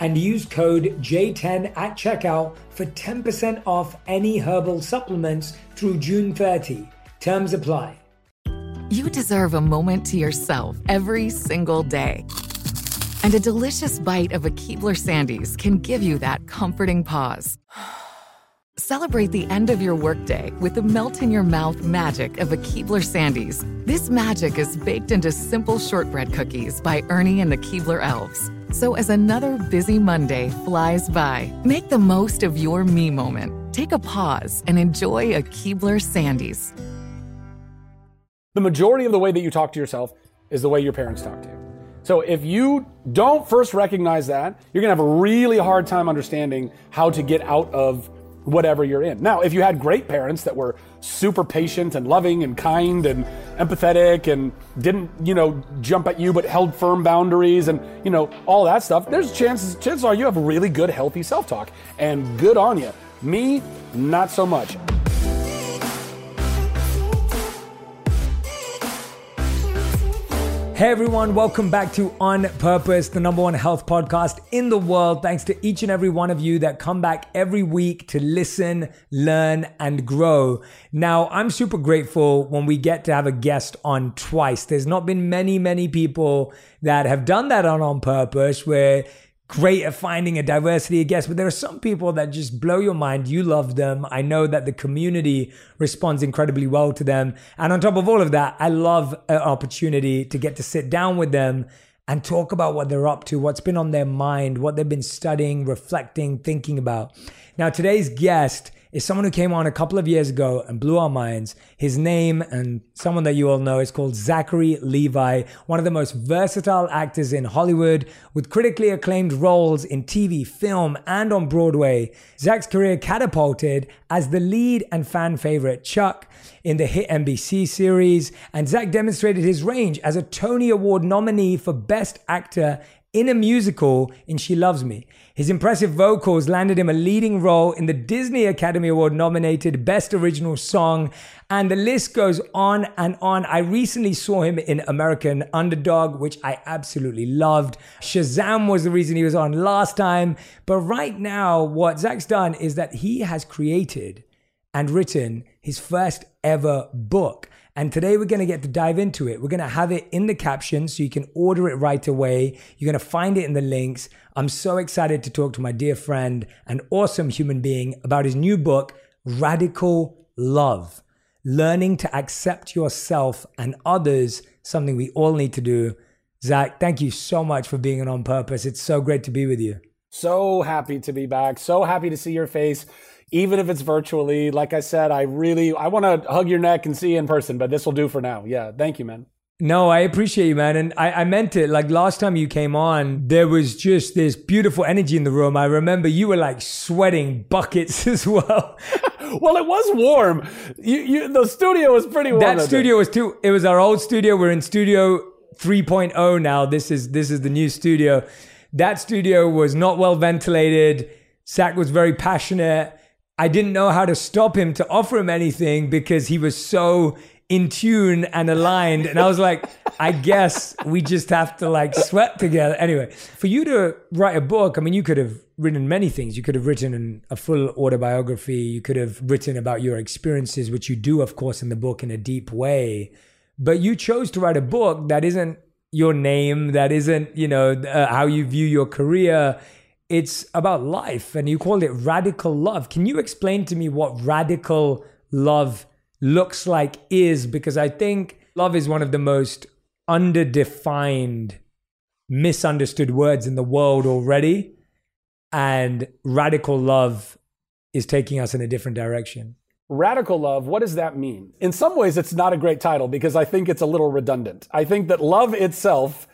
and use code J10 at checkout for 10% off any herbal supplements through June 30. Terms apply. You deserve a moment to yourself every single day. And a delicious bite of a Keebler Sandies can give you that comforting pause. Celebrate the end of your workday with the melt in your mouth magic of a Keebler Sandies. This magic is baked into simple shortbread cookies by Ernie and the Keebler Elves. So as another busy Monday flies by, make the most of your me moment. Take a pause and enjoy a Keebler Sandies. The majority of the way that you talk to yourself is the way your parents talk to you. So if you don't first recognize that, you're going to have a really hard time understanding how to get out of whatever you're in. Now, if you had great parents that were super patient and loving and kind and empathetic and didn't, you know, jump at you but held firm boundaries and, you know, all that stuff, there's chances chances are you have really good healthy self-talk and good on you. Me, not so much. Hey everyone, welcome back to On Purpose, the number one health podcast in the world. Thanks to each and every one of you that come back every week to listen, learn, and grow. Now, I'm super grateful when we get to have a guest on twice. There's not been many, many people that have done that on On Purpose where great at finding a diversity of guests, but there are some people that just blow your mind. You love them. I know that the community responds incredibly well to them. And on top of all of that, I love an opportunity to get to sit down with them and talk about what they're up to, what's been on their mind, what they've been studying, reflecting, thinking about. Now, today's guest is someone who came on a couple of years ago and blew our minds. His name and someone that you all know is called Zachary Levi, one of the most versatile actors in Hollywood with critically acclaimed roles in TV, film, and on Broadway. Zach's career catapulted as the lead and fan favorite Chuck in the hit NBC series, and Zach demonstrated his range as a Tony Award nominee for Best Actor in a musical in She Loves Me. His impressive vocals landed him a leading role in the Disney Academy Award nominated Best Original Song, and the list goes on and on. I recently saw him in American Underdog, which I absolutely loved. Shazam was the reason he was on last time. But right now, what Zach's done is that he has created and written his first ever book. And today we're going to get to dive into it. We're going to have it in the caption so you can order it right away. You're going to find it in the links. I'm so excited to talk to my dear friend and awesome human being about his new book, Radical Love Learning to Accept Yourself and Others, something we all need to do. Zach, thank you so much for being on purpose. It's so great to be with you. So happy to be back. So happy to see your face even if it's virtually. Like I said, I really I want to hug your neck and see you in person, but this will do for now. Yeah, thank you, man. No, I appreciate you, man. And I, I meant it. Like last time you came on, there was just this beautiful energy in the room. I remember you were like sweating buckets as well. well, it was warm. You, you, the studio was pretty warm. That studio was too, it was our old studio. We're in studio 3.0 now. This is, this is the new studio. That studio was not well ventilated. Zach was very passionate I didn't know how to stop him to offer him anything because he was so in tune and aligned. And I was like, I guess we just have to like sweat together. Anyway, for you to write a book, I mean, you could have written many things. You could have written a full autobiography. You could have written about your experiences, which you do, of course, in the book in a deep way. But you chose to write a book that isn't your name, that isn't, you know, uh, how you view your career. It's about life. And you call it radical love. Can you explain to me what radical love looks like is? Because I think love is one of the most underdefined, misunderstood words in the world already. And radical love is taking us in a different direction. Radical love, what does that mean? In some ways, it's not a great title because I think it's a little redundant. I think that love itself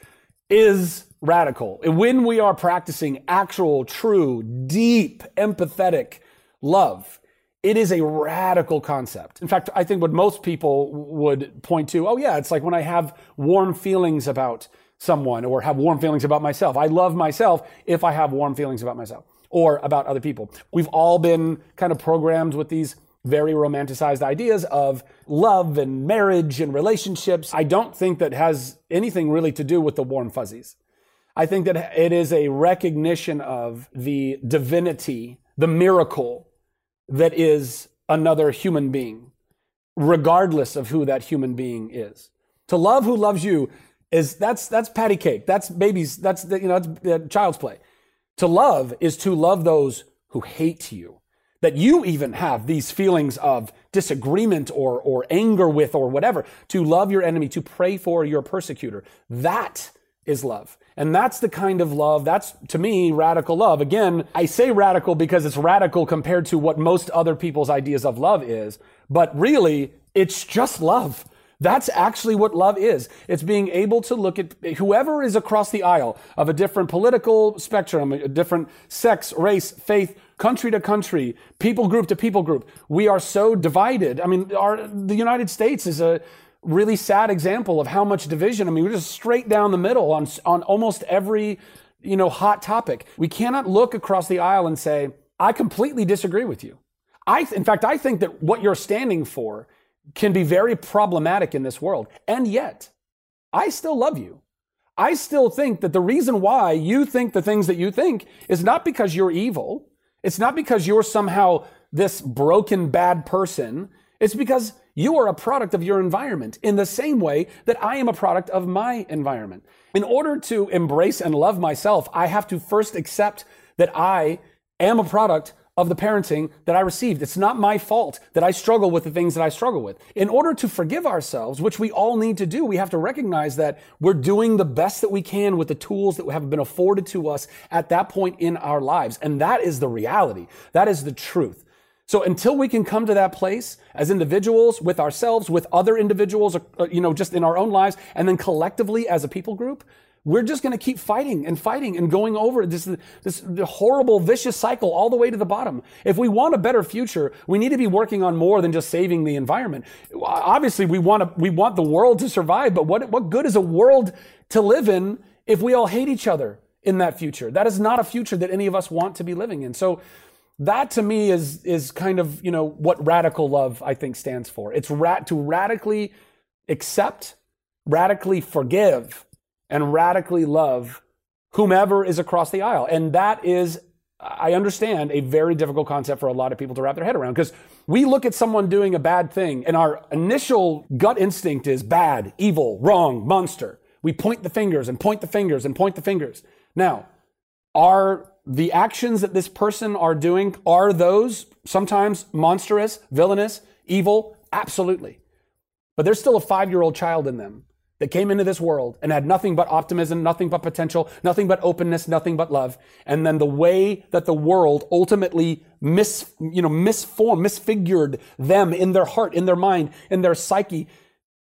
is radical. When we are practicing actual, true, deep, empathetic love, it is a radical concept. In fact, I think what most people would point to, oh, yeah, it's like when I have warm feelings about someone or have warm feelings about myself. I love myself if I have warm feelings about myself or about other people. We've all been kind of programmed with these very romanticized ideas of love and marriage and relationships. I don't think that has anything really to do with the warm fuzzies. I think that it is a recognition of the divinity, the miracle that is another human being, regardless of who that human being is. To love who loves you is that's that's patty cake. That's babies. That's you know that's child's play. To love is to love those who hate you that you even have these feelings of disagreement or, or anger with or whatever, to love your enemy, to pray for your persecutor. That is love. And that's the kind of love, that's to me radical love. Again, I say radical because it's radical compared to what most other people's ideas of love is, but really, it's just love. That's actually what love is. It's being able to look at whoever is across the aisle of a different political spectrum, a different sex, race, faith, country to country, people group to people group. We are so divided. I mean, our, the United States is a really sad example of how much division. I mean, we're just straight down the middle on, on almost every, you know, hot topic. We cannot look across the aisle and say, I completely disagree with you. I, in fact, I think that what you're standing for can be very problematic in this world. And yet, I still love you. I still think that the reason why you think the things that you think is not because you're evil. It's not because you're somehow this broken, bad person. It's because you are a product of your environment in the same way that I am a product of my environment. In order to embrace and love myself, I have to first accept that I am a product of the parenting that I received. It's not my fault that I struggle with the things that I struggle with. In order to forgive ourselves, which we all need to do, we have to recognize that we're doing the best that we can with the tools that have been afforded to us at that point in our lives. And that is the reality. That is the truth. So until we can come to that place as individuals, with ourselves, with other individuals, uh, you know, just in our own lives, and then collectively as a people group, we're just going to keep fighting and fighting and going over this, this horrible, vicious cycle all the way to the bottom. If we want a better future, we need to be working on more than just saving the environment. Obviously, we want to, we want the world to survive, but what, what good is a world to live in if we all hate each other in that future? That is not a future that any of us want to be living in. So that to me is, is kind of, you know, what radical love, I think, stands for. It's ra- to radically accept, radically forgive, and radically love whomever is across the aisle. And that is, I understand, a very difficult concept for a lot of people to wrap their head around because we look at someone doing a bad thing and our initial gut instinct is bad, evil, wrong, monster. We point the fingers and point the fingers and point the fingers. Now, are the actions that this person are doing, are those sometimes monstrous, villainous, evil? Absolutely. But there's still a five year old child in them that came into this world and had nothing but optimism, nothing but potential, nothing but openness, nothing but love. And then the way that the world ultimately mis, you know, misformed, misfigured them in their heart, in their mind, in their psyche.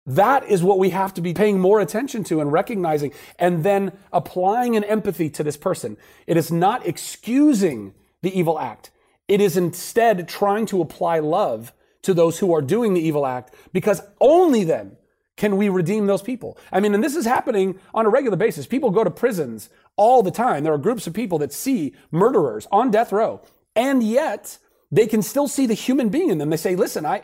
That is what we have to be paying more attention to and recognizing and then applying an empathy to this person. It is not excusing the evil act. It is instead trying to apply love to those who are doing the evil act because only then can we redeem those people? I mean, and this is happening on a regular basis. People go to prisons all the time. There are groups of people that see murderers on death row, and yet they can still see the human being in them. They say, listen, I,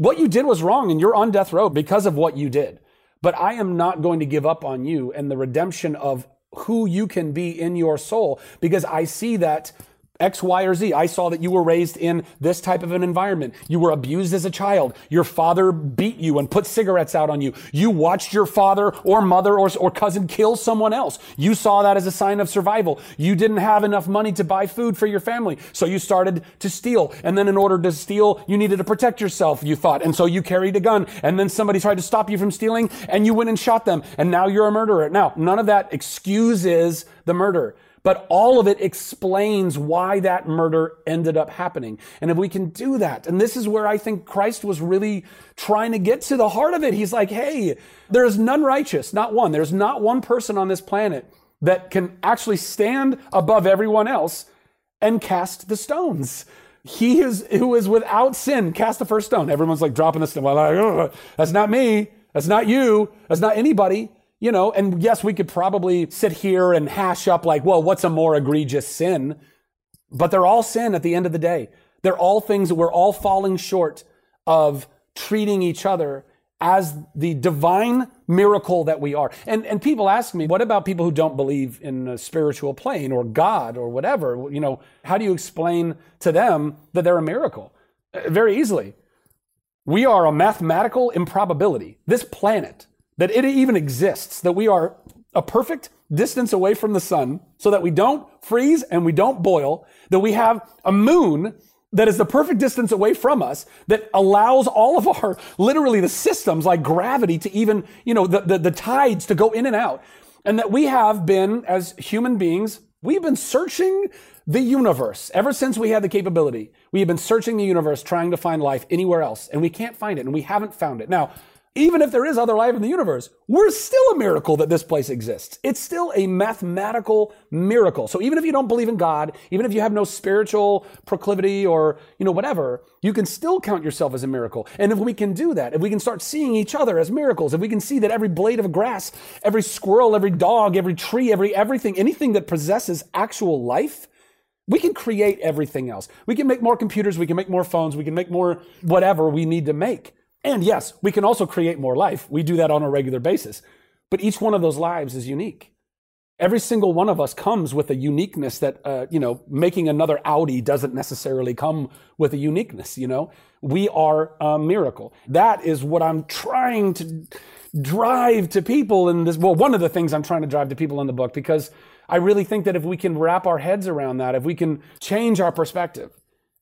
what you did was wrong and you're on death row because of what you did. But I am not going to give up on you and the redemption of who you can be in your soul because I see that X, Y, or Z. I saw that you were raised in this type of an environment. You were abused as a child. Your father beat you and put cigarettes out on you. You watched your father or mother or, or cousin kill someone else. You saw that as a sign of survival. You didn't have enough money to buy food for your family. So you started to steal. And then in order to steal, you needed to protect yourself, you thought. And so you carried a gun. And then somebody tried to stop you from stealing and you went and shot them. And now you're a murderer. Now, none of that excuses the murder. But all of it explains why that murder ended up happening. And if we can do that, and this is where I think Christ was really trying to get to the heart of it. He's like, hey, there is none righteous, not one. There's not one person on this planet that can actually stand above everyone else and cast the stones. He is who is without sin, cast the first stone. Everyone's like dropping the stone. Like, that's not me. That's not you. That's not anybody. You know, and yes, we could probably sit here and hash up like, well, what's a more egregious sin? But they're all sin at the end of the day. They're all things that we're all falling short of treating each other as the divine miracle that we are. And, and people ask me, what about people who don't believe in a spiritual plane or God or whatever? You know, how do you explain to them that they're a miracle? Uh, very easily. We are a mathematical improbability. This planet that it even exists, that we are a perfect distance away from the sun so that we don't freeze and we don't boil, that we have a moon that is the perfect distance away from us that allows all of our, literally the systems like gravity to even, you know, the, the, the tides to go in and out. And that we have been, as human beings, we've been searching the universe ever since we had the capability. We have been searching the universe trying to find life anywhere else and we can't find it and we haven't found it. Now, even if there is other life in the universe, we're still a miracle that this place exists. It's still a mathematical miracle. So even if you don't believe in God, even if you have no spiritual proclivity or, you know, whatever, you can still count yourself as a miracle. And if we can do that, if we can start seeing each other as miracles, if we can see that every blade of grass, every squirrel, every dog, every tree, every everything, anything that possesses actual life, we can create everything else. We can make more computers, we can make more phones, we can make more whatever we need to make. And yes, we can also create more life. We do that on a regular basis. But each one of those lives is unique. Every single one of us comes with a uniqueness that, uh, you know, making another Audi doesn't necessarily come with a uniqueness, you know? We are a miracle. That is what I'm trying to drive to people in this. Well, one of the things I'm trying to drive to people in the book, because I really think that if we can wrap our heads around that, if we can change our perspective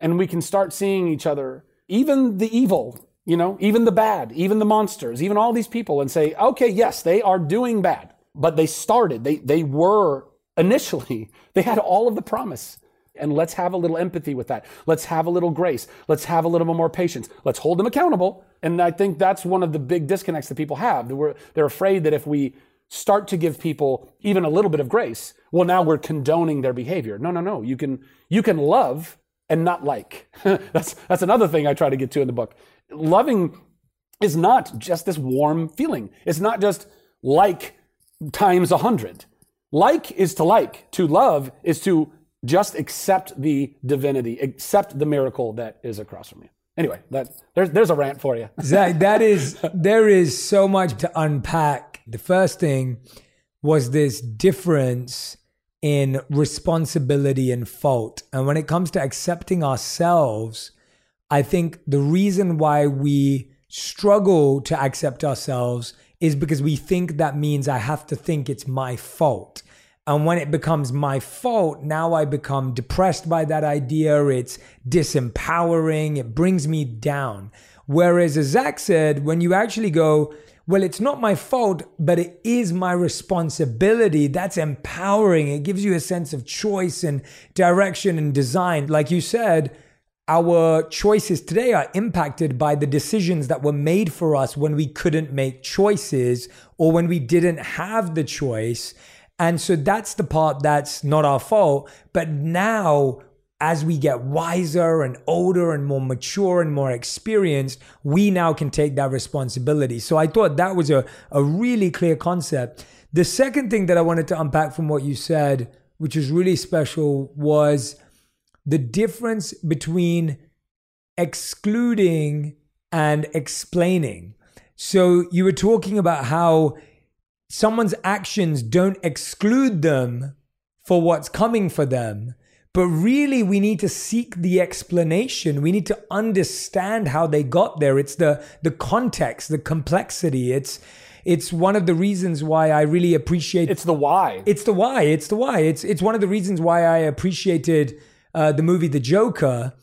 and we can start seeing each other, even the evil, you know, even the bad, even the monsters, even all these people and say, okay, yes, they are doing bad, but they started, they, they were initially, they had all of the promise. And let's have a little empathy with that. Let's have a little grace. Let's have a little bit more patience. Let's hold them accountable. And I think that's one of the big disconnects that people have. They're, they're afraid that if we start to give people even a little bit of grace, well, now we're condoning their behavior. No, no, no. You can, you can love and not like. that's, that's another thing I try to get to in the book loving is not just this warm feeling. It's not just like times a hundred. Like is to like. To love is to just accept the divinity, accept the miracle that is across from you. Anyway, that there's there's a rant for you. Zach, that is there is so much to unpack. The first thing was this difference in responsibility and fault. And when it comes to accepting ourselves, I think the reason why we struggle to accept ourselves is because we think that means I have to think it's my fault. And when it becomes my fault, now I become depressed by that idea. It's disempowering. It brings me down. Whereas, as Zach said, when you actually go, well, it's not my fault, but it is my responsibility. That's empowering. It gives you a sense of choice and direction and design. Like you said, our choices today are impacted by the decisions that were made for us when we couldn't make choices or when we didn't have the choice. And so that's the part that's not our fault. But now, as we get wiser and older and more mature and more experienced, we now can take that responsibility. So I thought that was a, a really clear concept. The second thing that I wanted to unpack from what you said, which is really special, was the difference between excluding and explaining. So you were talking about how someone's actions don't exclude them for what's coming for them. But really, we need to seek the explanation. We need to understand how they got there. It's the, the context, the complexity. It's, it's one of the reasons why I really appreciate. It's the why. It's the why. It's the why. It's it's one of the reasons why I appreciated uh, the movie The Joker,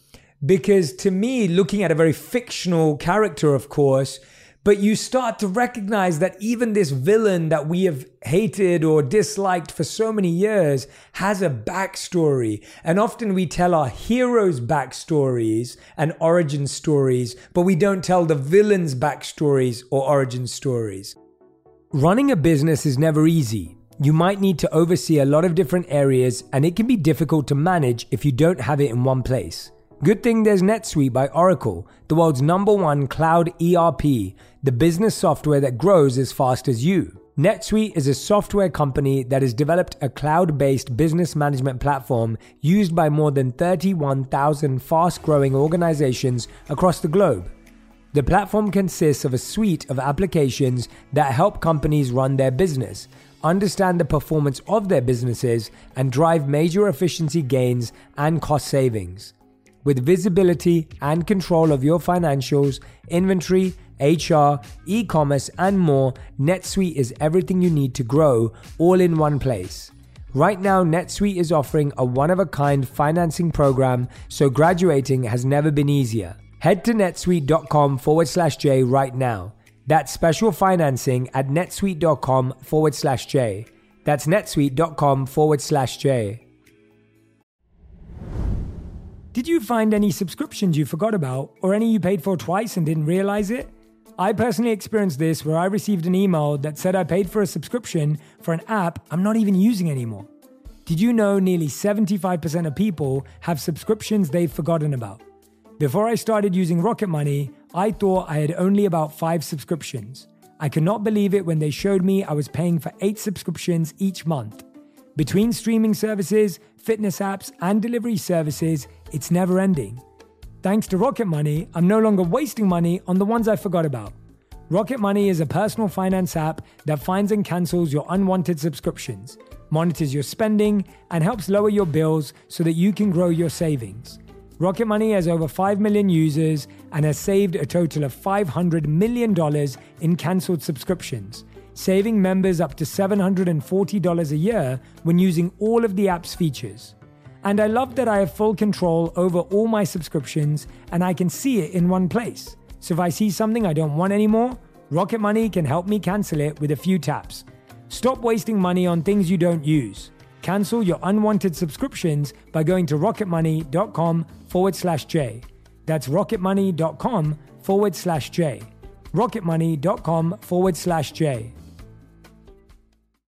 because to me, looking at a very fictional character, of course, but you start to recognize that even this villain that we have hated or disliked for so many years has a backstory. And often we tell our heroes' backstories and origin stories, but we don't tell the villains' backstories or origin stories. Running a business is never easy. You might need to oversee a lot of different areas, and it can be difficult to manage if you don't have it in one place. Good thing there's NetSuite by Oracle, the world's number one cloud ERP, the business software that grows as fast as you. NetSuite is a software company that has developed a cloud based business management platform used by more than 31,000 fast growing organizations across the globe. The platform consists of a suite of applications that help companies run their business, understand the performance of their businesses, and drive major efficiency gains and cost savings. With visibility and control of your financials, inventory, HR, e commerce, and more, NetSuite is everything you need to grow all in one place. Right now, NetSuite is offering a one of a kind financing program, so graduating has never been easier. Head to netsuite.com forward slash J right now. That's special financing at netsuite.com forward slash J. That's netsuite.com forward slash J. Did you find any subscriptions you forgot about or any you paid for twice and didn't realize it? I personally experienced this where I received an email that said I paid for a subscription for an app I'm not even using anymore. Did you know nearly 75% of people have subscriptions they've forgotten about? Before I started using Rocket Money, I thought I had only about five subscriptions. I could not believe it when they showed me I was paying for eight subscriptions each month. Between streaming services, fitness apps, and delivery services, it's never ending. Thanks to Rocket Money, I'm no longer wasting money on the ones I forgot about. Rocket Money is a personal finance app that finds and cancels your unwanted subscriptions, monitors your spending, and helps lower your bills so that you can grow your savings. Rocket Money has over 5 million users and has saved a total of $500 million in cancelled subscriptions saving members up to $740 a year when using all of the app's features. And I love that I have full control over all my subscriptions and I can see it in one place. So if I see something I don't want anymore, Rocket Money can help me cancel it with a few taps. Stop wasting money on things you don't use. Cancel your unwanted subscriptions by going to rocketmoney.com forward slash J. That's rocketmoney.com forward slash J. rocketmoney.com forward slash J.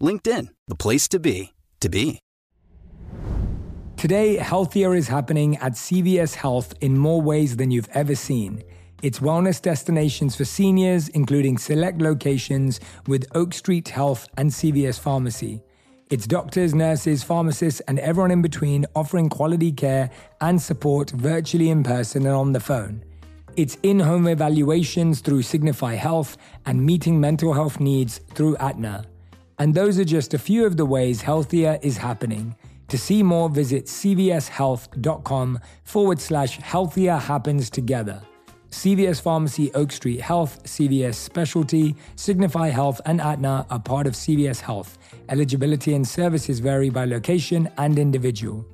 LinkedIn, the place to be, to be. Today, healthier is happening at CVS Health in more ways than you've ever seen. It's wellness destinations for seniors, including select locations with Oak Street Health and CVS Pharmacy. It's doctors, nurses, pharmacists, and everyone in between offering quality care and support virtually in person and on the phone. It's in home evaluations through Signify Health and meeting mental health needs through Aetna. And those are just a few of the ways healthier is happening. To see more, visit cvshealth.com forward slash healthier happens together. CVS Pharmacy, Oak Street Health, CVS Specialty, Signify Health, and Aetna are part of CVS Health. Eligibility and services vary by location and individual.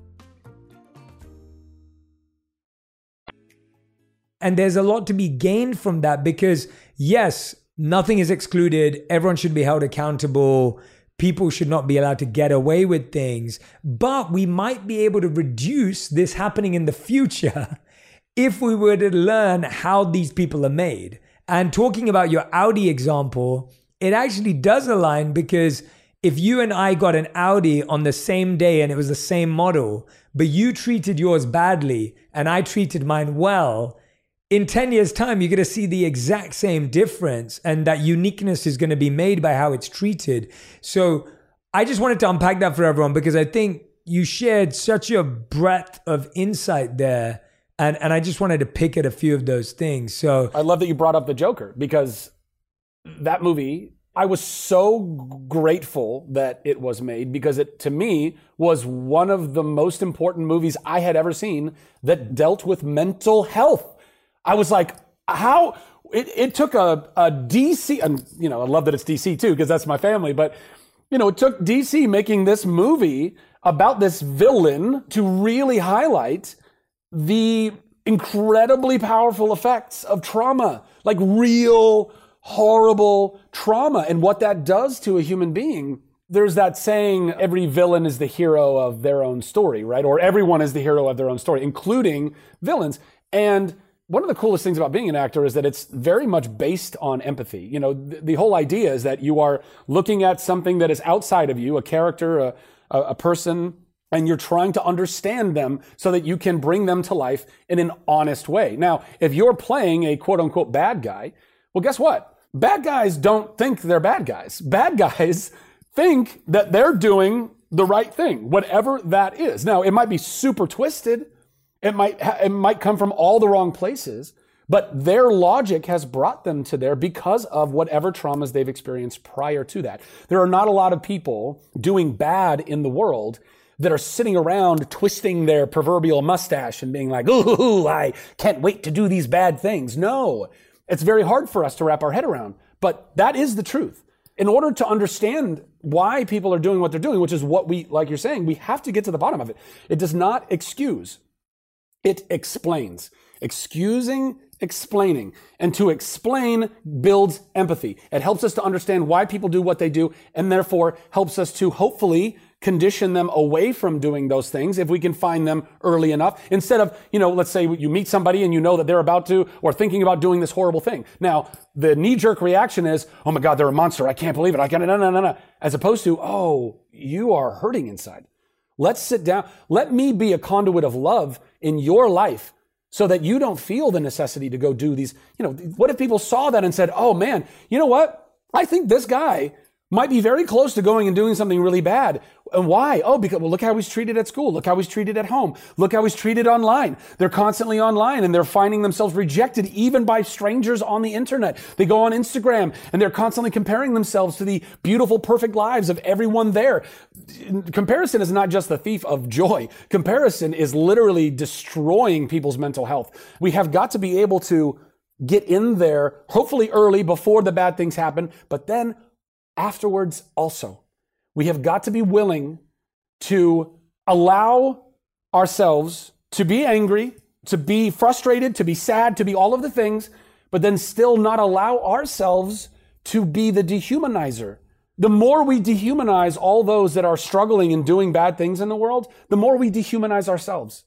And there's a lot to be gained from that because, yes, nothing is excluded. Everyone should be held accountable. People should not be allowed to get away with things. But we might be able to reduce this happening in the future if we were to learn how these people are made. And talking about your Audi example, it actually does align because if you and I got an Audi on the same day and it was the same model, but you treated yours badly and I treated mine well, in 10 years' time, you're going to see the exact same difference, and that uniqueness is going to be made by how it's treated. So, I just wanted to unpack that for everyone because I think you shared such a breadth of insight there. And, and I just wanted to pick at a few of those things. So, I love that you brought up the Joker because that movie, I was so grateful that it was made because it, to me, was one of the most important movies I had ever seen that dealt with mental health. I was like, how? It, it took a, a DC, and you know, I love that it's DC too, because that's my family, but you know, it took DC making this movie about this villain to really highlight the incredibly powerful effects of trauma, like real horrible trauma and what that does to a human being. There's that saying, every villain is the hero of their own story, right? Or everyone is the hero of their own story, including villains. And one of the coolest things about being an actor is that it's very much based on empathy. You know, the, the whole idea is that you are looking at something that is outside of you, a character, a, a, a person, and you're trying to understand them so that you can bring them to life in an honest way. Now, if you're playing a quote unquote bad guy, well, guess what? Bad guys don't think they're bad guys. Bad guys think that they're doing the right thing, whatever that is. Now, it might be super twisted. It might, it might come from all the wrong places, but their logic has brought them to there because of whatever traumas they've experienced prior to that. There are not a lot of people doing bad in the world that are sitting around twisting their proverbial mustache and being like, ooh, I can't wait to do these bad things. No, it's very hard for us to wrap our head around, but that is the truth. In order to understand why people are doing what they're doing, which is what we, like you're saying, we have to get to the bottom of it. It does not excuse. It explains. Excusing, explaining. And to explain builds empathy. It helps us to understand why people do what they do and therefore helps us to hopefully condition them away from doing those things if we can find them early enough. Instead of you know let's say you meet somebody and you know that they're about to or thinking about doing this horrible thing. Now the knee-jerk reaction is oh my god they're a monster. I can't believe it. I can't no no no no. As opposed to oh you are hurting inside. Let's sit down. Let me be a conduit of love in your life so that you don't feel the necessity to go do these you know what if people saw that and said oh man you know what? I think this guy might be very close to going and doing something really bad. And why? Oh, because, well, look how he's treated at school. Look how he's treated at home. Look how he's treated online. They're constantly online and they're finding themselves rejected even by strangers on the internet. They go on Instagram and they're constantly comparing themselves to the beautiful, perfect lives of everyone there. Comparison is not just the thief of joy. Comparison is literally destroying people's mental health. We have got to be able to get in there, hopefully early before the bad things happen, but then afterwards also. We have got to be willing to allow ourselves to be angry, to be frustrated, to be sad, to be all of the things, but then still not allow ourselves to be the dehumanizer. The more we dehumanize all those that are struggling and doing bad things in the world, the more we dehumanize ourselves.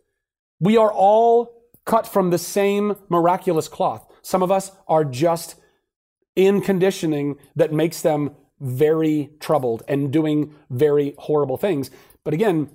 We are all cut from the same miraculous cloth. Some of us are just in conditioning that makes them very troubled and doing very horrible things. But again,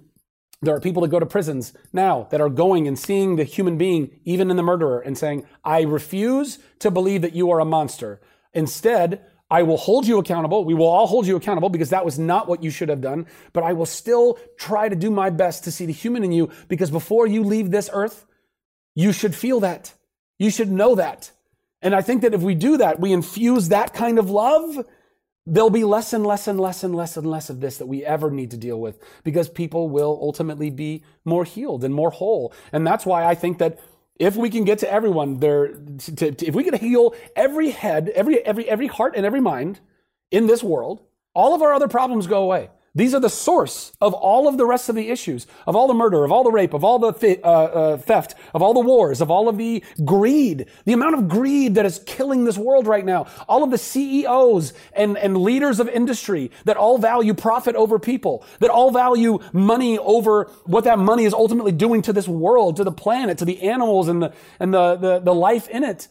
there are people that go to prisons now that are going and seeing the human being, even in the murderer, and saying, I refuse to believe that you are a monster. Instead, I will hold you accountable. We will all hold you accountable because that was not what you should have done. But I will still try to do my best to see the human in you because before you leave this earth, you should feel that. You should know that. And I think that if we do that, we infuse that kind of love There'll be less and less and less and less and less of this that we ever need to deal with because people will ultimately be more healed and more whole. And that's why I think that if we can get to everyone there, to, to, if we can heal every head, every, every, every heart and every mind in this world, all of our other problems go away. These are the source of all of the rest of the issues, of all the murder, of all the rape, of all the th- uh, uh, theft, of all the wars, of all of the greed, the amount of greed that is killing this world right now, all of the CEOs and, and leaders of industry that all value profit over people, that all value money over what that money is ultimately doing to this world, to the planet, to the animals and the, and the, the, the life in it.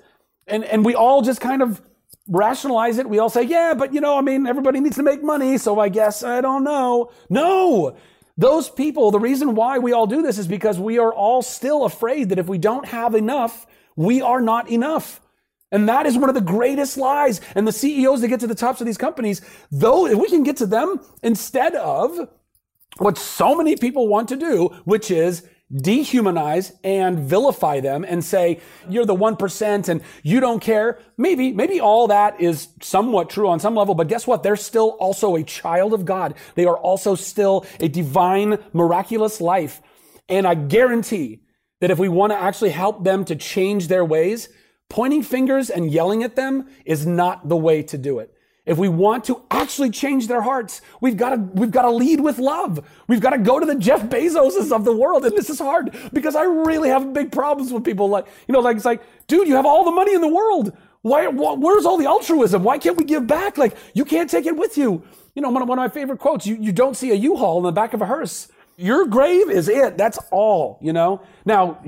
And, and we all just kind of rationalize it. We all say, yeah, but you know, I mean, everybody needs to make money, so I guess I don't know. No! Those people, the reason why we all do this is because we are all still afraid that if we don't have enough, we are not enough. And that is one of the greatest lies. And the CEOs that get to the tops of these companies, though, if we can get to them instead of what so many people want to do, which is dehumanize and vilify them and say, you're the 1% and you don't care. Maybe, maybe all that is somewhat true on some level, but guess what? They're still also a child of God. They are also still a divine, miraculous life. And I guarantee that if we want to actually help them to change their ways, pointing fingers and yelling at them is not the way to do it. If we want to actually change their hearts, we've got to, we've got to lead with love. We've got to go to the Jeff Bezoses of the world. And this is hard because I really have big problems with people like, you know, like, it's like, dude, you have all the money in the world. Why, where's all the altruism? Why can't we give back? Like, you can't take it with you. You know, one of, one of my favorite quotes, you, you don't see a U-Haul in the back of a hearse. Your grave is it. That's all, you know? Now,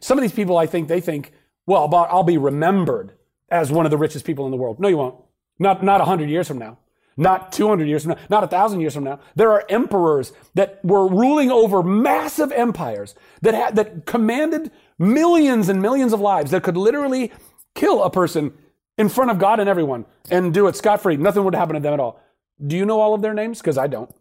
some of these people, I think, they think, well, I'll be remembered as one of the richest people in the world. No, you won't. Not, not 100 years from now. Not 200 years from now. Not 1,000 years from now. There are emperors that were ruling over massive empires that had, that commanded millions and millions of lives that could literally kill a person in front of God and everyone and do it scot free. Nothing would happen to them at all. Do you know all of their names? Because I don't.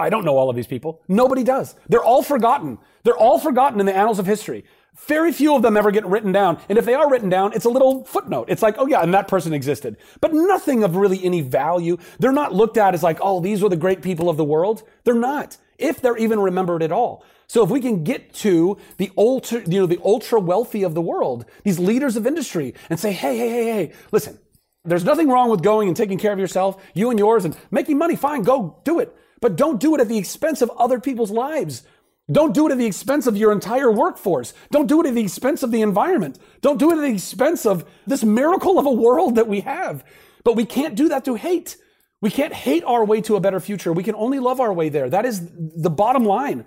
I don't know all of these people. Nobody does. They're all forgotten. They're all forgotten in the annals of history. Very few of them ever get written down. And if they are written down, it's a little footnote. It's like, oh yeah, and that person existed. But nothing of really any value. They're not looked at as like, oh, these were the great people of the world. They're not. If they're even remembered at all. So if we can get to the ultra, you know, the ultra wealthy of the world, these leaders of industry and say, hey, hey, hey, hey, listen, there's nothing wrong with going and taking care of yourself, you and yours, and making money. Fine, go do it. But don't do it at the expense of other people's lives. Don't do it at the expense of your entire workforce. Don't do it at the expense of the environment. Don't do it at the expense of this miracle of a world that we have. But we can't do that through hate. We can't hate our way to a better future. We can only love our way there. That is the bottom line.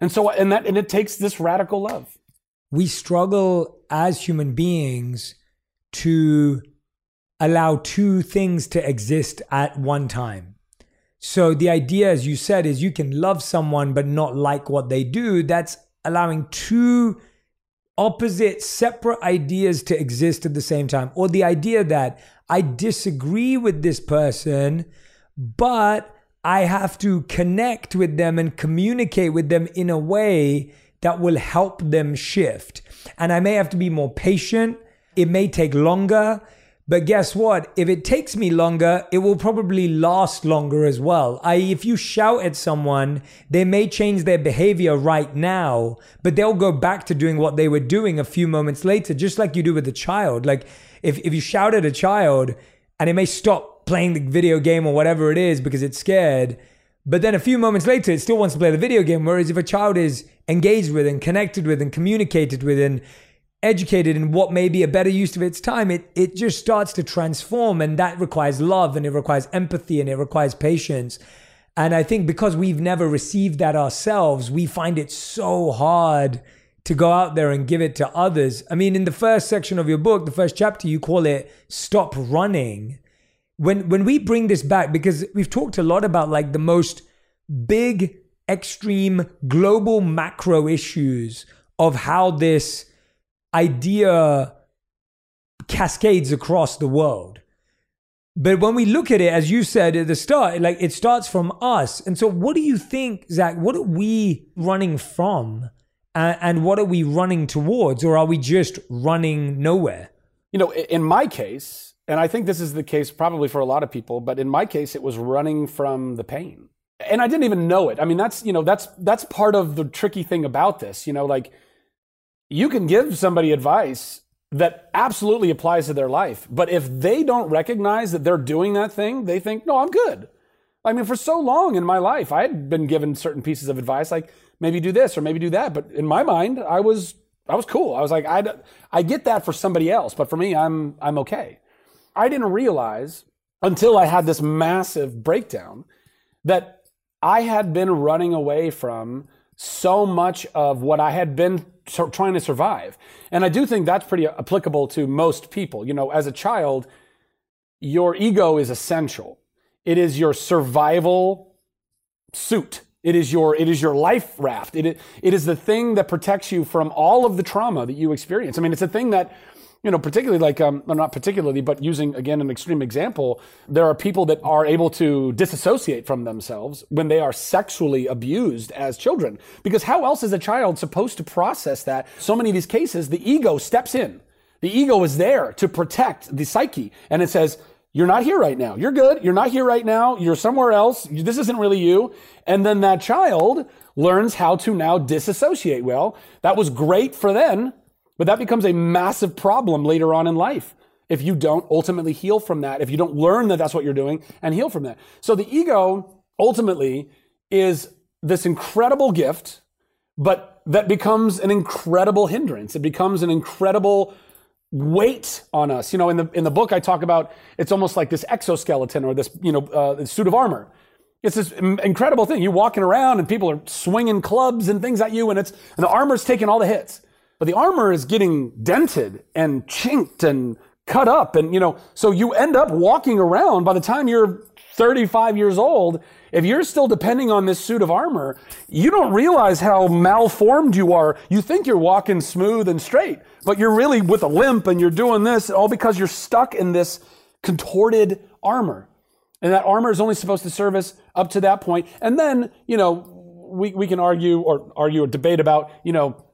And so, and that, and it takes this radical love. We struggle as human beings to allow two things to exist at one time. So the idea, as you said, is you can love someone but not like what they do. That's allowing two opposite, separate ideas to exist at the same time. Or the idea that I disagree with this person, but I have to connect with them and communicate with them in a way that will help them shift. And I may have to be more patient. It may take longer. But guess what? If it takes me longer, it will probably last longer as well. I, if you shout at someone, they may change their behavior right now, but they'll go back to doing what they were doing a few moments later, just like you do with a child. Like if, if you shout at a child and it may stop playing the video game or whatever it is because it's scared, but then a few moments later, it still wants to play the video game. Whereas if a child is engaged with and connected with and communicated with and educated in what may be a better use of its time, it, it just starts to transform. And that requires love and it requires empathy and it requires patience. And I think because we've never received that ourselves, we find it so hard to go out there and give it to others. I mean, in the first section of your book, the first chapter, you call it Stop Running. When, when we bring this back, because we've talked a lot about like the most big, extreme, global macro issues of how this idea cascades across the world. But when we look at it, as you said at the start, like it starts from us. And so, what do you think, Zach? What are we running from? and what are we running towards? Or are we just running nowhere? You know, in my case, and I think this is the case probably for a lot of people, but in my case, it was running from the pain. And I didn't even know it. I mean, that's, you know, that's, that's part of the tricky thing about this. You know, like, you can give somebody advice that absolutely applies to their life. But if they don't recognize that they're doing that thing, they think, no, I'm good. I mean, for so long in my life, I had been given certain pieces of advice, like maybe do this or maybe do that. But in my mind, I was, I was cool. I was like, I, I get that for somebody else, but for me, I'm, I'm okay. I didn't realize until I had this massive breakdown that I had been running away from so much of what I had been trying to survive. And I do think that's pretty applicable to most people. You know, as a child, your ego is essential. It is your survival suit. It is your it is your life raft. It, it is the thing that protects you from all of the trauma that you experience. I mean, it's a thing that you know, particularly like, um, well, not particularly, but using again an extreme example, there are people that are able to disassociate from themselves when they are sexually abused as children. Because how else is a child supposed to process that? So many of these cases, the ego steps in. The ego is there to protect the psyche. And it says, you're not here right now. You're good. You're not here right now. You're somewhere else. This isn't really you. And then that child learns how to now disassociate. Well, that was great for then but that becomes a massive problem later on in life if you don't ultimately heal from that, if you don't learn that that's what you're doing and heal from that. So the ego ultimately is this incredible gift, but that becomes an incredible hindrance. It becomes an incredible weight on us. You know, in the in the book, I talk about it's almost like this exoskeleton or this you know uh, suit of armor. It's this incredible thing. You're walking around and people are swinging clubs and things at you, and it's and the armor's taking all the hits. But the armor is getting dented and chinked and cut up. And, you know, so you end up walking around by the time you're 35 years old. If you're still depending on this suit of armor, you don't realize how malformed you are. You think you're walking smooth and straight, but you're really with a limp and you're doing this all because you're stuck in this contorted armor. And that armor is only supposed to serve us up to that point. And then, you know, we, we can argue or argue or debate about, you know,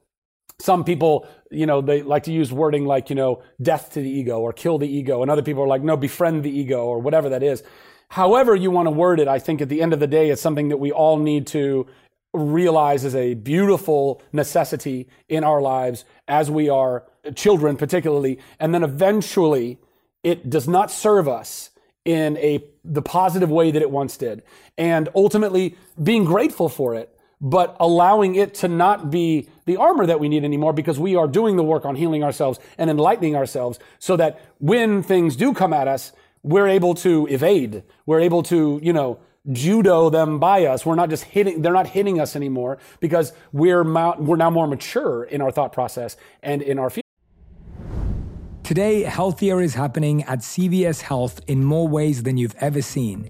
some people, you know, they like to use wording like, you know, death to the ego or kill the ego. And other people are like, no, befriend the ego or whatever that is. However you want to word it, I think at the end of the day, it's something that we all need to realize as a beautiful necessity in our lives as we are children, particularly. And then eventually it does not serve us in a, the positive way that it once did. And ultimately being grateful for it but allowing it to not be the armor that we need anymore because we are doing the work on healing ourselves and enlightening ourselves so that when things do come at us, we're able to evade. We're able to, you know, judo them by us. We're not just hitting, they're not hitting us anymore because we're, we're now more mature in our thought process and in our feelings. Today, healthier is happening at CVS Health in more ways than you've ever seen.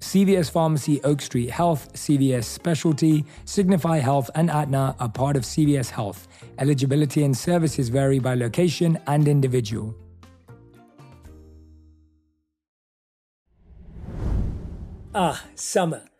CVS Pharmacy, Oak Street Health, CVS Specialty, Signify Health, and Aetna are part of CVS Health. Eligibility and services vary by location and individual. Ah, summer.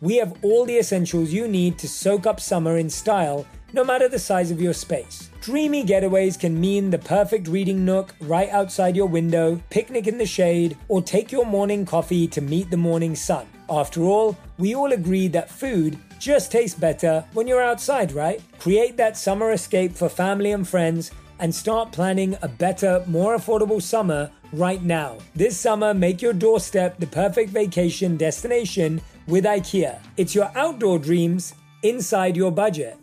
we have all the essentials you need to soak up summer in style, no matter the size of your space. Dreamy getaways can mean the perfect reading nook right outside your window, picnic in the shade, or take your morning coffee to meet the morning sun. After all, we all agree that food just tastes better when you're outside, right? Create that summer escape for family and friends and start planning a better, more affordable summer right now. This summer, make your doorstep the perfect vacation destination with IKEA. It's your outdoor dreams inside your budget.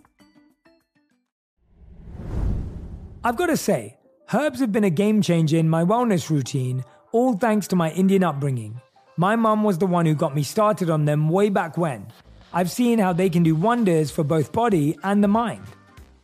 I've got to say, Herbs have been a game changer in my wellness routine, all thanks to my Indian upbringing. My mum was the one who got me started on them way back when. I've seen how they can do wonders for both body and the mind.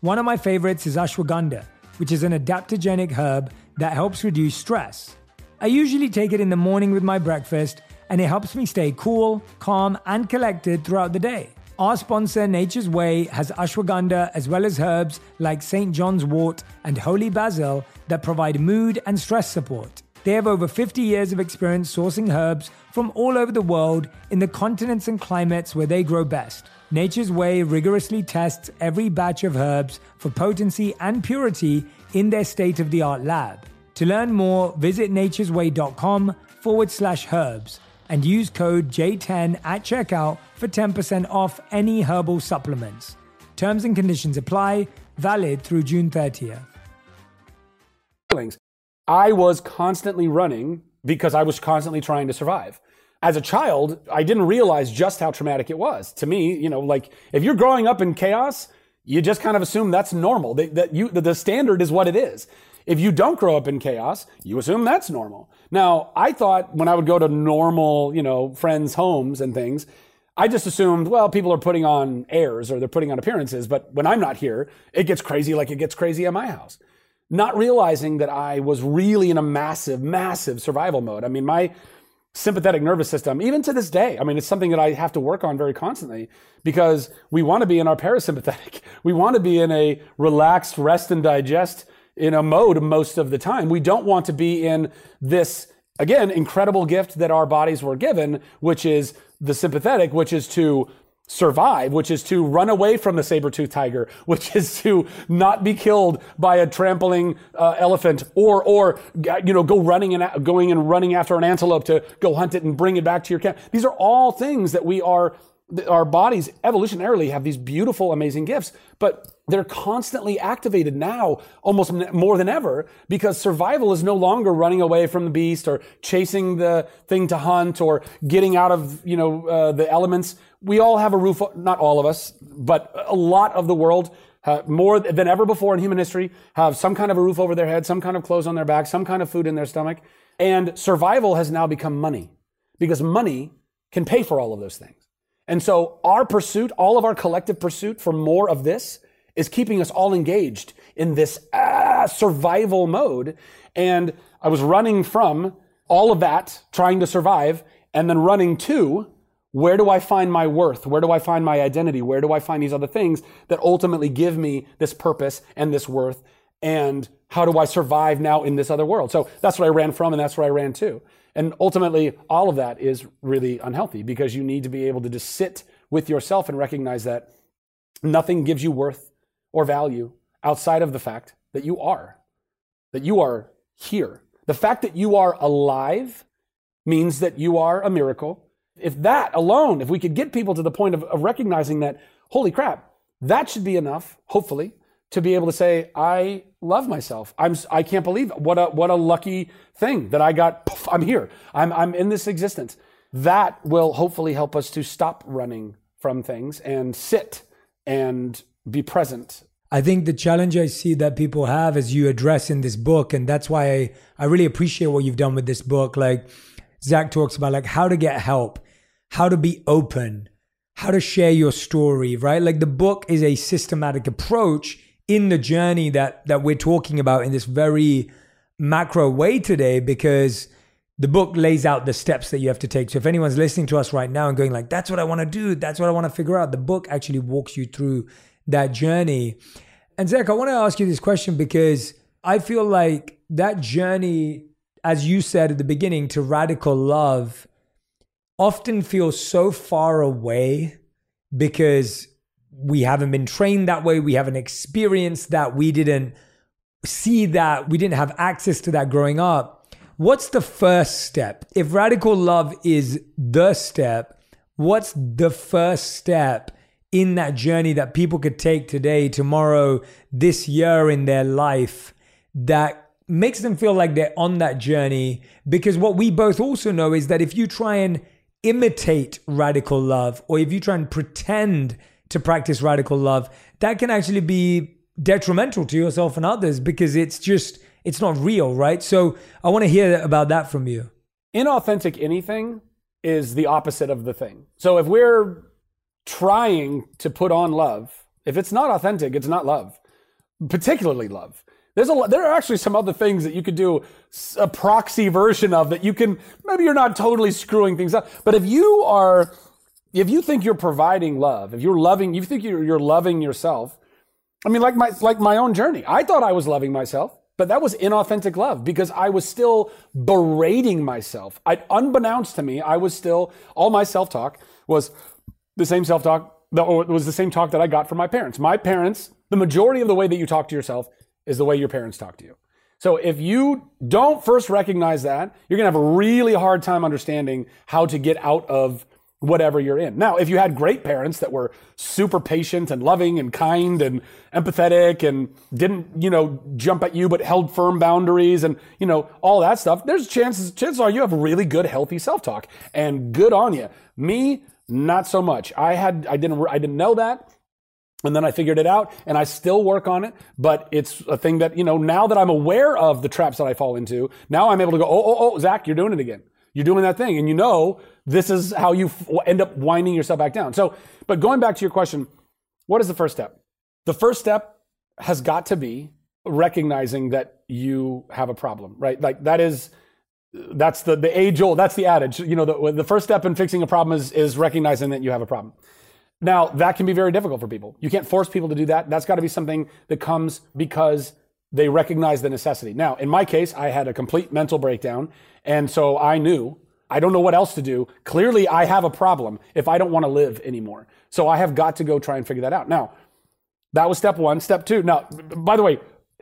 One of my favorites is ashwagandha, which is an adaptogenic herb that helps reduce stress. I usually take it in the morning with my breakfast, and it helps me stay cool, calm, and collected throughout the day. Our sponsor, Nature's Way, has ashwagandha as well as herbs like St. John's wort and holy basil that provide mood and stress support. They have over 50 years of experience sourcing herbs from all over the world in the continents and climates where they grow best. Nature's Way rigorously tests every batch of herbs for potency and purity in their state of the art lab. To learn more, visit nature'sway.com forward slash herbs and use code J10 at checkout for 10% off any herbal supplements. Terms and conditions apply, valid through June 30th. I was constantly running because I was constantly trying to survive. As a child, I didn't realize just how traumatic it was. To me, you know, like if you're growing up in chaos, you just kind of assume that's normal. That, that you, the standard is what it is. If you don't grow up in chaos, you assume that's normal. Now, I thought when I would go to normal, you know, friends' homes and things, I just assumed, well, people are putting on airs or they're putting on appearances. But when I'm not here, it gets crazy like it gets crazy at my house. Not realizing that I was really in a massive, massive survival mode. I mean, my sympathetic nervous system, even to this day, I mean, it's something that I have to work on very constantly because we want to be in our parasympathetic. We want to be in a relaxed rest and digest in a mode most of the time. We don't want to be in this, again, incredible gift that our bodies were given, which is the sympathetic, which is to survive, which is to run away from the saber-toothed tiger, which is to not be killed by a trampling uh, elephant or, or, you know, go running and going and running after an antelope to go hunt it and bring it back to your camp. These are all things that we are our bodies evolutionarily have these beautiful, amazing gifts, but they're constantly activated now, almost more than ever, because survival is no longer running away from the beast or chasing the thing to hunt or getting out of, you know, uh, the elements. We all have a roof, not all of us, but a lot of the world uh, more than ever before in human history have some kind of a roof over their head, some kind of clothes on their back, some kind of food in their stomach. And survival has now become money because money can pay for all of those things. And so our pursuit, all of our collective pursuit for more of this is keeping us all engaged in this ah, survival mode. And I was running from all of that, trying to survive, and then running to where do I find my worth? Where do I find my identity? Where do I find these other things that ultimately give me this purpose and this worth? And how do I survive now in this other world? So that's what I ran from, and that's where I ran to. And ultimately, all of that is really unhealthy because you need to be able to just sit with yourself and recognize that nothing gives you worth or value outside of the fact that you are, that you are here. The fact that you are alive means that you are a miracle. If that alone, if we could get people to the point of, of recognizing that, holy crap, that should be enough, hopefully, to be able to say, I love myself. I'm, I can't believe it. what a, what a lucky thing that I got. Poof, I'm here. I'm, I'm in this existence. That will hopefully help us to stop running from things and sit and be present. I think the challenge I see that people have as you address in this book, and that's why I, I really appreciate what you've done with this book. Like Zach talks about like how to get help, how to be open, how to share your story, right? Like the book is a systematic approach in the journey that that we're talking about in this very macro way today because the book lays out the steps that you have to take. So if anyone's listening to us right now and going like that's what I want to do, that's what I want to figure out, the book actually walks you through that journey. And Zach, I want to ask you this question because I feel like that journey as you said at the beginning to radical love often feels so far away because we haven't been trained that way. We haven't experienced that. We didn't see that. We didn't have access to that growing up. What's the first step? If radical love is the step, what's the first step in that journey that people could take today, tomorrow, this year in their life that makes them feel like they're on that journey? Because what we both also know is that if you try and imitate radical love or if you try and pretend to practice radical love, that can actually be detrimental to yourself and others because it's just it's not real, right? So I want to hear about that from you. Inauthentic anything is the opposite of the thing. So if we're trying to put on love, if it's not authentic, it's not love, particularly love. There's a there are actually some other things that you could do a proxy version of that you can maybe you're not totally screwing things up, but if you are if you think you're providing love, if you're loving, you think you're, you're loving yourself. I mean, like my like my own journey. I thought I was loving myself, but that was inauthentic love because I was still berating myself. I, unbeknownst to me, I was still all my self talk was the same self talk that was the same talk that I got from my parents. My parents, the majority of the way that you talk to yourself is the way your parents talk to you. So if you don't first recognize that, you're going to have a really hard time understanding how to get out of whatever you're in. Now, if you had great parents that were super patient and loving and kind and empathetic and didn't, you know, jump at you but held firm boundaries and, you know, all that stuff, there's chances chances are you have really good healthy self-talk and good on you. Me, not so much. I had I didn't I didn't know that. And then I figured it out and I still work on it, but it's a thing that, you know, now that I'm aware of the traps that I fall into, now I'm able to go, oh, oh, oh, Zach, you're doing it again. You're doing that thing. And you know, this is how you f- end up winding yourself back down. So, but going back to your question, what is the first step? The first step has got to be recognizing that you have a problem, right? Like that is, that's the, the age old, that's the adage. You know, the, the first step in fixing a problem is, is recognizing that you have a problem. Now, that can be very difficult for people. You can't force people to do that. That's got to be something that comes because they recognize the necessity. Now, in my case, I had a complete mental breakdown. And so I knew I don't know what else to do. Clearly, I have a problem if I don't want to live anymore. So I have got to go try and figure that out. Now, that was step one. Step two. Now, by the way,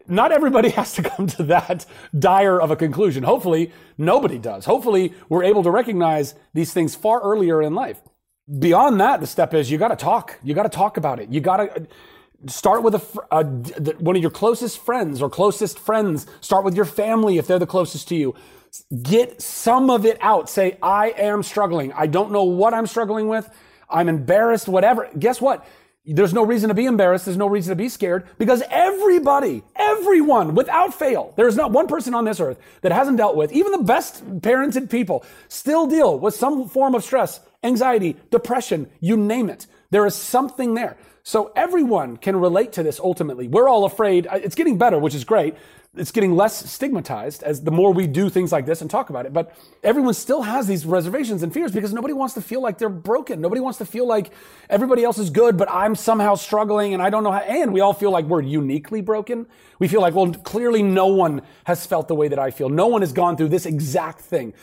not everybody has to come to that dire of a conclusion. Hopefully, nobody does. Hopefully, we're able to recognize these things far earlier in life. Beyond that, the step is you got to talk. You got to talk about it. You got to uh, start with a, a, uh, one of your closest friends or closest friends. Start with your family if they're the closest to you get some of it out. Say, I am struggling. I don't know what I'm struggling with. I'm embarrassed, whatever. Guess what? There's no reason to be embarrassed. There's no reason to be scared because everybody, everyone without fail, there is not one person on this earth that hasn't dealt with, even the best parented people still deal with some form of stress, anxiety, depression, you name it. There is something there. So everyone can relate to this ultimately. We're all afraid. It's getting better, which is great it's getting less stigmatized as the more we do things like this and talk about it. But everyone still has these reservations and fears because nobody wants to feel like they're broken. Nobody wants to feel like everybody else is good, but I'm somehow struggling and I don't know how. And we all feel like we're uniquely broken. We feel like, well, clearly no one has felt the way that I feel. No one has gone through this exact thing.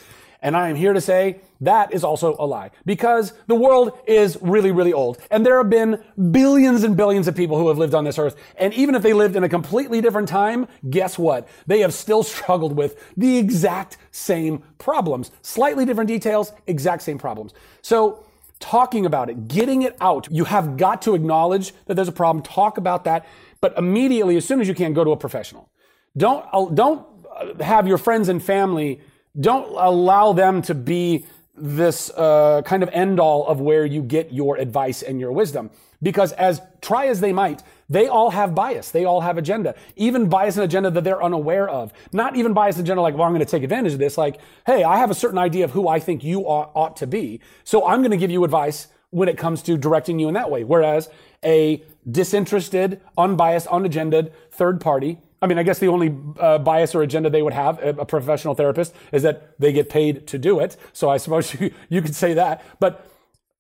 And I am here to say that is also a lie because the world is really, really old. And there have been billions and billions of people who have lived on this earth. And even if they lived in a completely different time, guess what? They have still struggled with the exact same problems. Slightly different details, exact same problems. So talking about it, getting it out, you have got to acknowledge that there's a problem, talk about that, but immediately, as soon as you can, go to a professional. Don't, uh, don't uh, have your friends and family don't allow them to be this uh, kind of end all of where you get your advice and your wisdom. Because as try as they might, they all have bias. They all have agenda. Even bias and agenda that they're unaware of. Not even bias and agenda like, well, I'm going to take advantage of this. Like, hey, I have a certain idea of who I think you ought, ought to be. So I'm going to give you advice when it comes to directing you in that way. Whereas a disinterested, unbiased, unagendaed third party I mean, I guess the only uh, bias or agenda they would have, a, professional therapist, is that they get paid to do it. So I suppose you, you could say that. But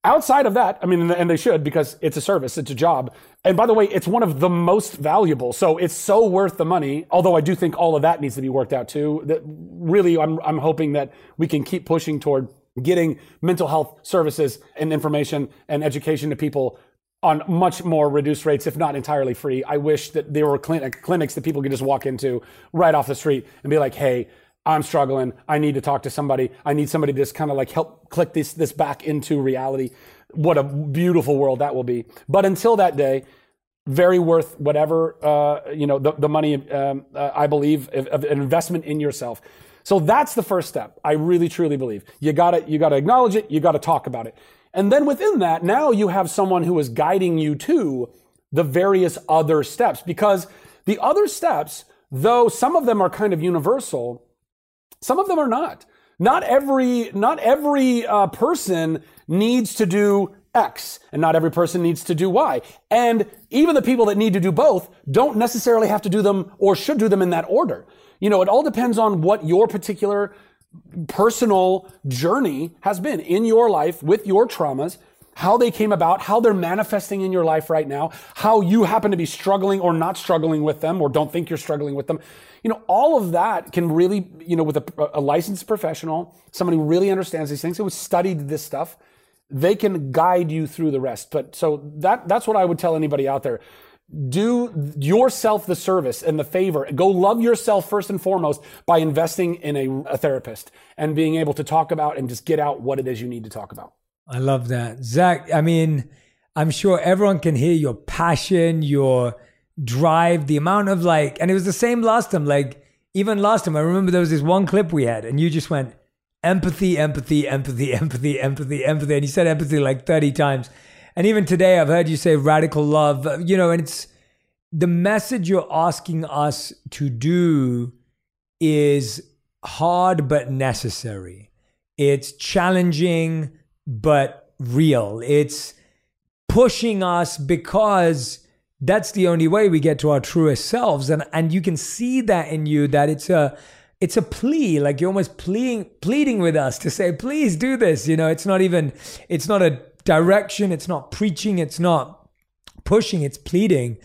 outside of that, I mean, and they should because it's a service, it's a job. And by the way, it's one of the most valuable. So it's so worth the money. Although I do think all of that needs to be worked out too. That really, I'm, I'm hoping that we can keep pushing toward getting mental health services and information and education to people on much more reduced rates, if not entirely free. I wish that there were clinic, clinics that people could just walk into right off the street and be like, hey, I'm struggling. I need to talk to somebody. I need somebody to just kind of like help click this, this back into reality. What a beautiful world that will be. But until that day, very worth whatever, uh, you know, the, the money, um, uh, I believe, of, of an investment in yourself. So that's the first step. I really, truly believe. You gotta, you gotta acknowledge it. You gotta talk about it. And then within that, now you have someone who is guiding you to the various other steps because the other steps, though some of them are kind of universal, some of them are not. Not every, not every uh, person needs to do X and not every person needs to do Y. And even the people that need to do both don't necessarily have to do them or should do them in that order. You know, it all depends on what your particular personal journey has been in your life with your traumas, how they came about, how they're manifesting in your life right now, how you happen to be struggling or not struggling with them or don't think you're struggling with them. You know, all of that can really, you know, with a, a licensed professional, somebody who really understands these things, who has studied this stuff, they can guide you through the rest. But so that that's what I would tell anybody out there. Do yourself the service and the favor. Go love yourself first and foremost by investing in a, a therapist and being able to talk about and just get out what it is you need to talk about. I love that. Zach, I mean, I'm sure everyone can hear your passion, your drive, the amount of like, and it was the same last time. Like, even last time, I remember there was this one clip we had, and you just went, empathy, empathy, empathy, empathy, empathy, empathy. And you said empathy like 30 times. And even today, I've heard you say radical love, you know, and it's the message you're asking us to do is hard but necessary. It's challenging but real. It's pushing us because that's the only way we get to our truest selves. And and you can see that in you that it's a it's a plea like you're almost pleading pleading with us to say please do this you know it's not even it's not a direction it's not preaching it's not pushing it's pleading.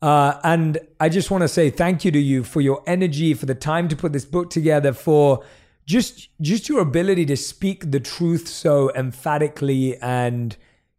Uh, and i just want to say thank you to you for your energy for the time to put this book together for just just your ability to speak the truth so emphatically and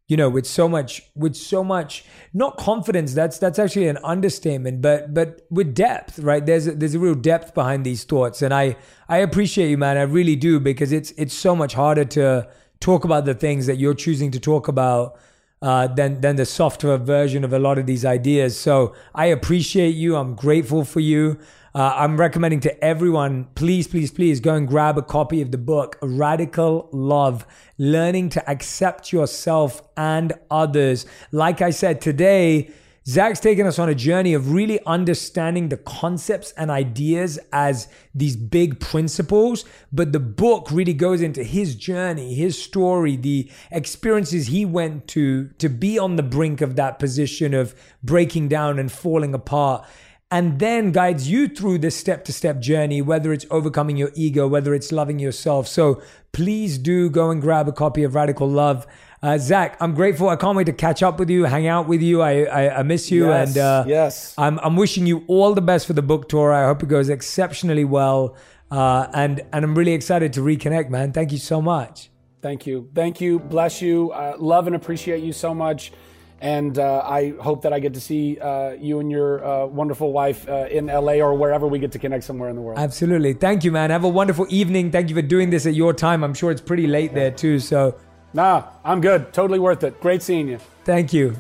you know with so much with so much not confidence that's that's actually an understatement but but with depth right? There's a, there's a real depth behind these thoughts and i i appreciate you man. I really do because it's it's so much harder to talk about the things that you're choosing to talk about uh, than than the softer version of a lot of these ideas. So i appreciate you. I'm grateful for you. Uh, I'm recommending to everyone, please, please, please go and grab a copy of the book, Radical Love Learning to Accept Yourself and Others. Like I said today, Zach's taken us on a journey of really understanding the concepts and ideas as these big principles, but the book really goes into his journey, his story, the experiences he went to to be on the brink of that position of breaking down and falling apart and then guides you through this step to step journey, whether it's overcoming your ego, whether it's loving yourself. So please do go and grab a copy of Radical Love. Uh, Zach, I'm grateful. I can't wait to catch up with you, hang out with you. I I, I miss you, yes, and uh, yes, I'm I'm wishing you all the best for the book tour. I hope it goes exceptionally well, uh, and and I'm really excited to reconnect, man. Thank you so much. Thank you, thank you, bless you, uh, love and appreciate you so much. And uh, I hope that I get to see uh, you and your uh, wonderful wife uh, in LA or wherever we get to connect somewhere in the world. Absolutely. Thank you, man. Have a wonderful evening. Thank you for doing this at your time. I'm sure it's pretty late yeah. there too. So, nah, I'm good. Totally worth it. Great seeing you. Thank you.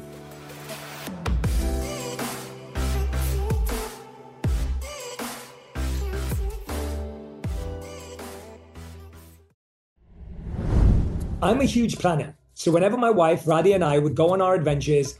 I'm a huge planner. So whenever my wife Radhi and I would go on our adventures,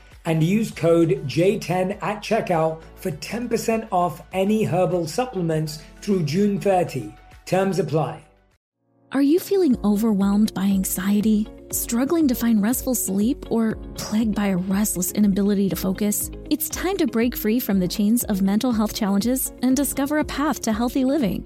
and use code J10 at checkout for 10% off any herbal supplements through June 30. Terms apply. Are you feeling overwhelmed by anxiety, struggling to find restful sleep, or plagued by a restless inability to focus? It's time to break free from the chains of mental health challenges and discover a path to healthy living.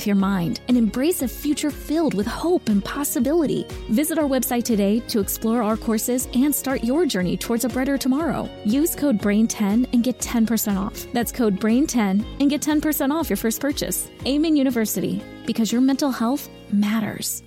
with your mind and embrace a future filled with hope and possibility. Visit our website today to explore our courses and start your journey towards a brighter tomorrow. Use code BRAIN10 and get 10% off. That's code BRAIN10 and get 10% off your first purchase. Amen University, because your mental health matters.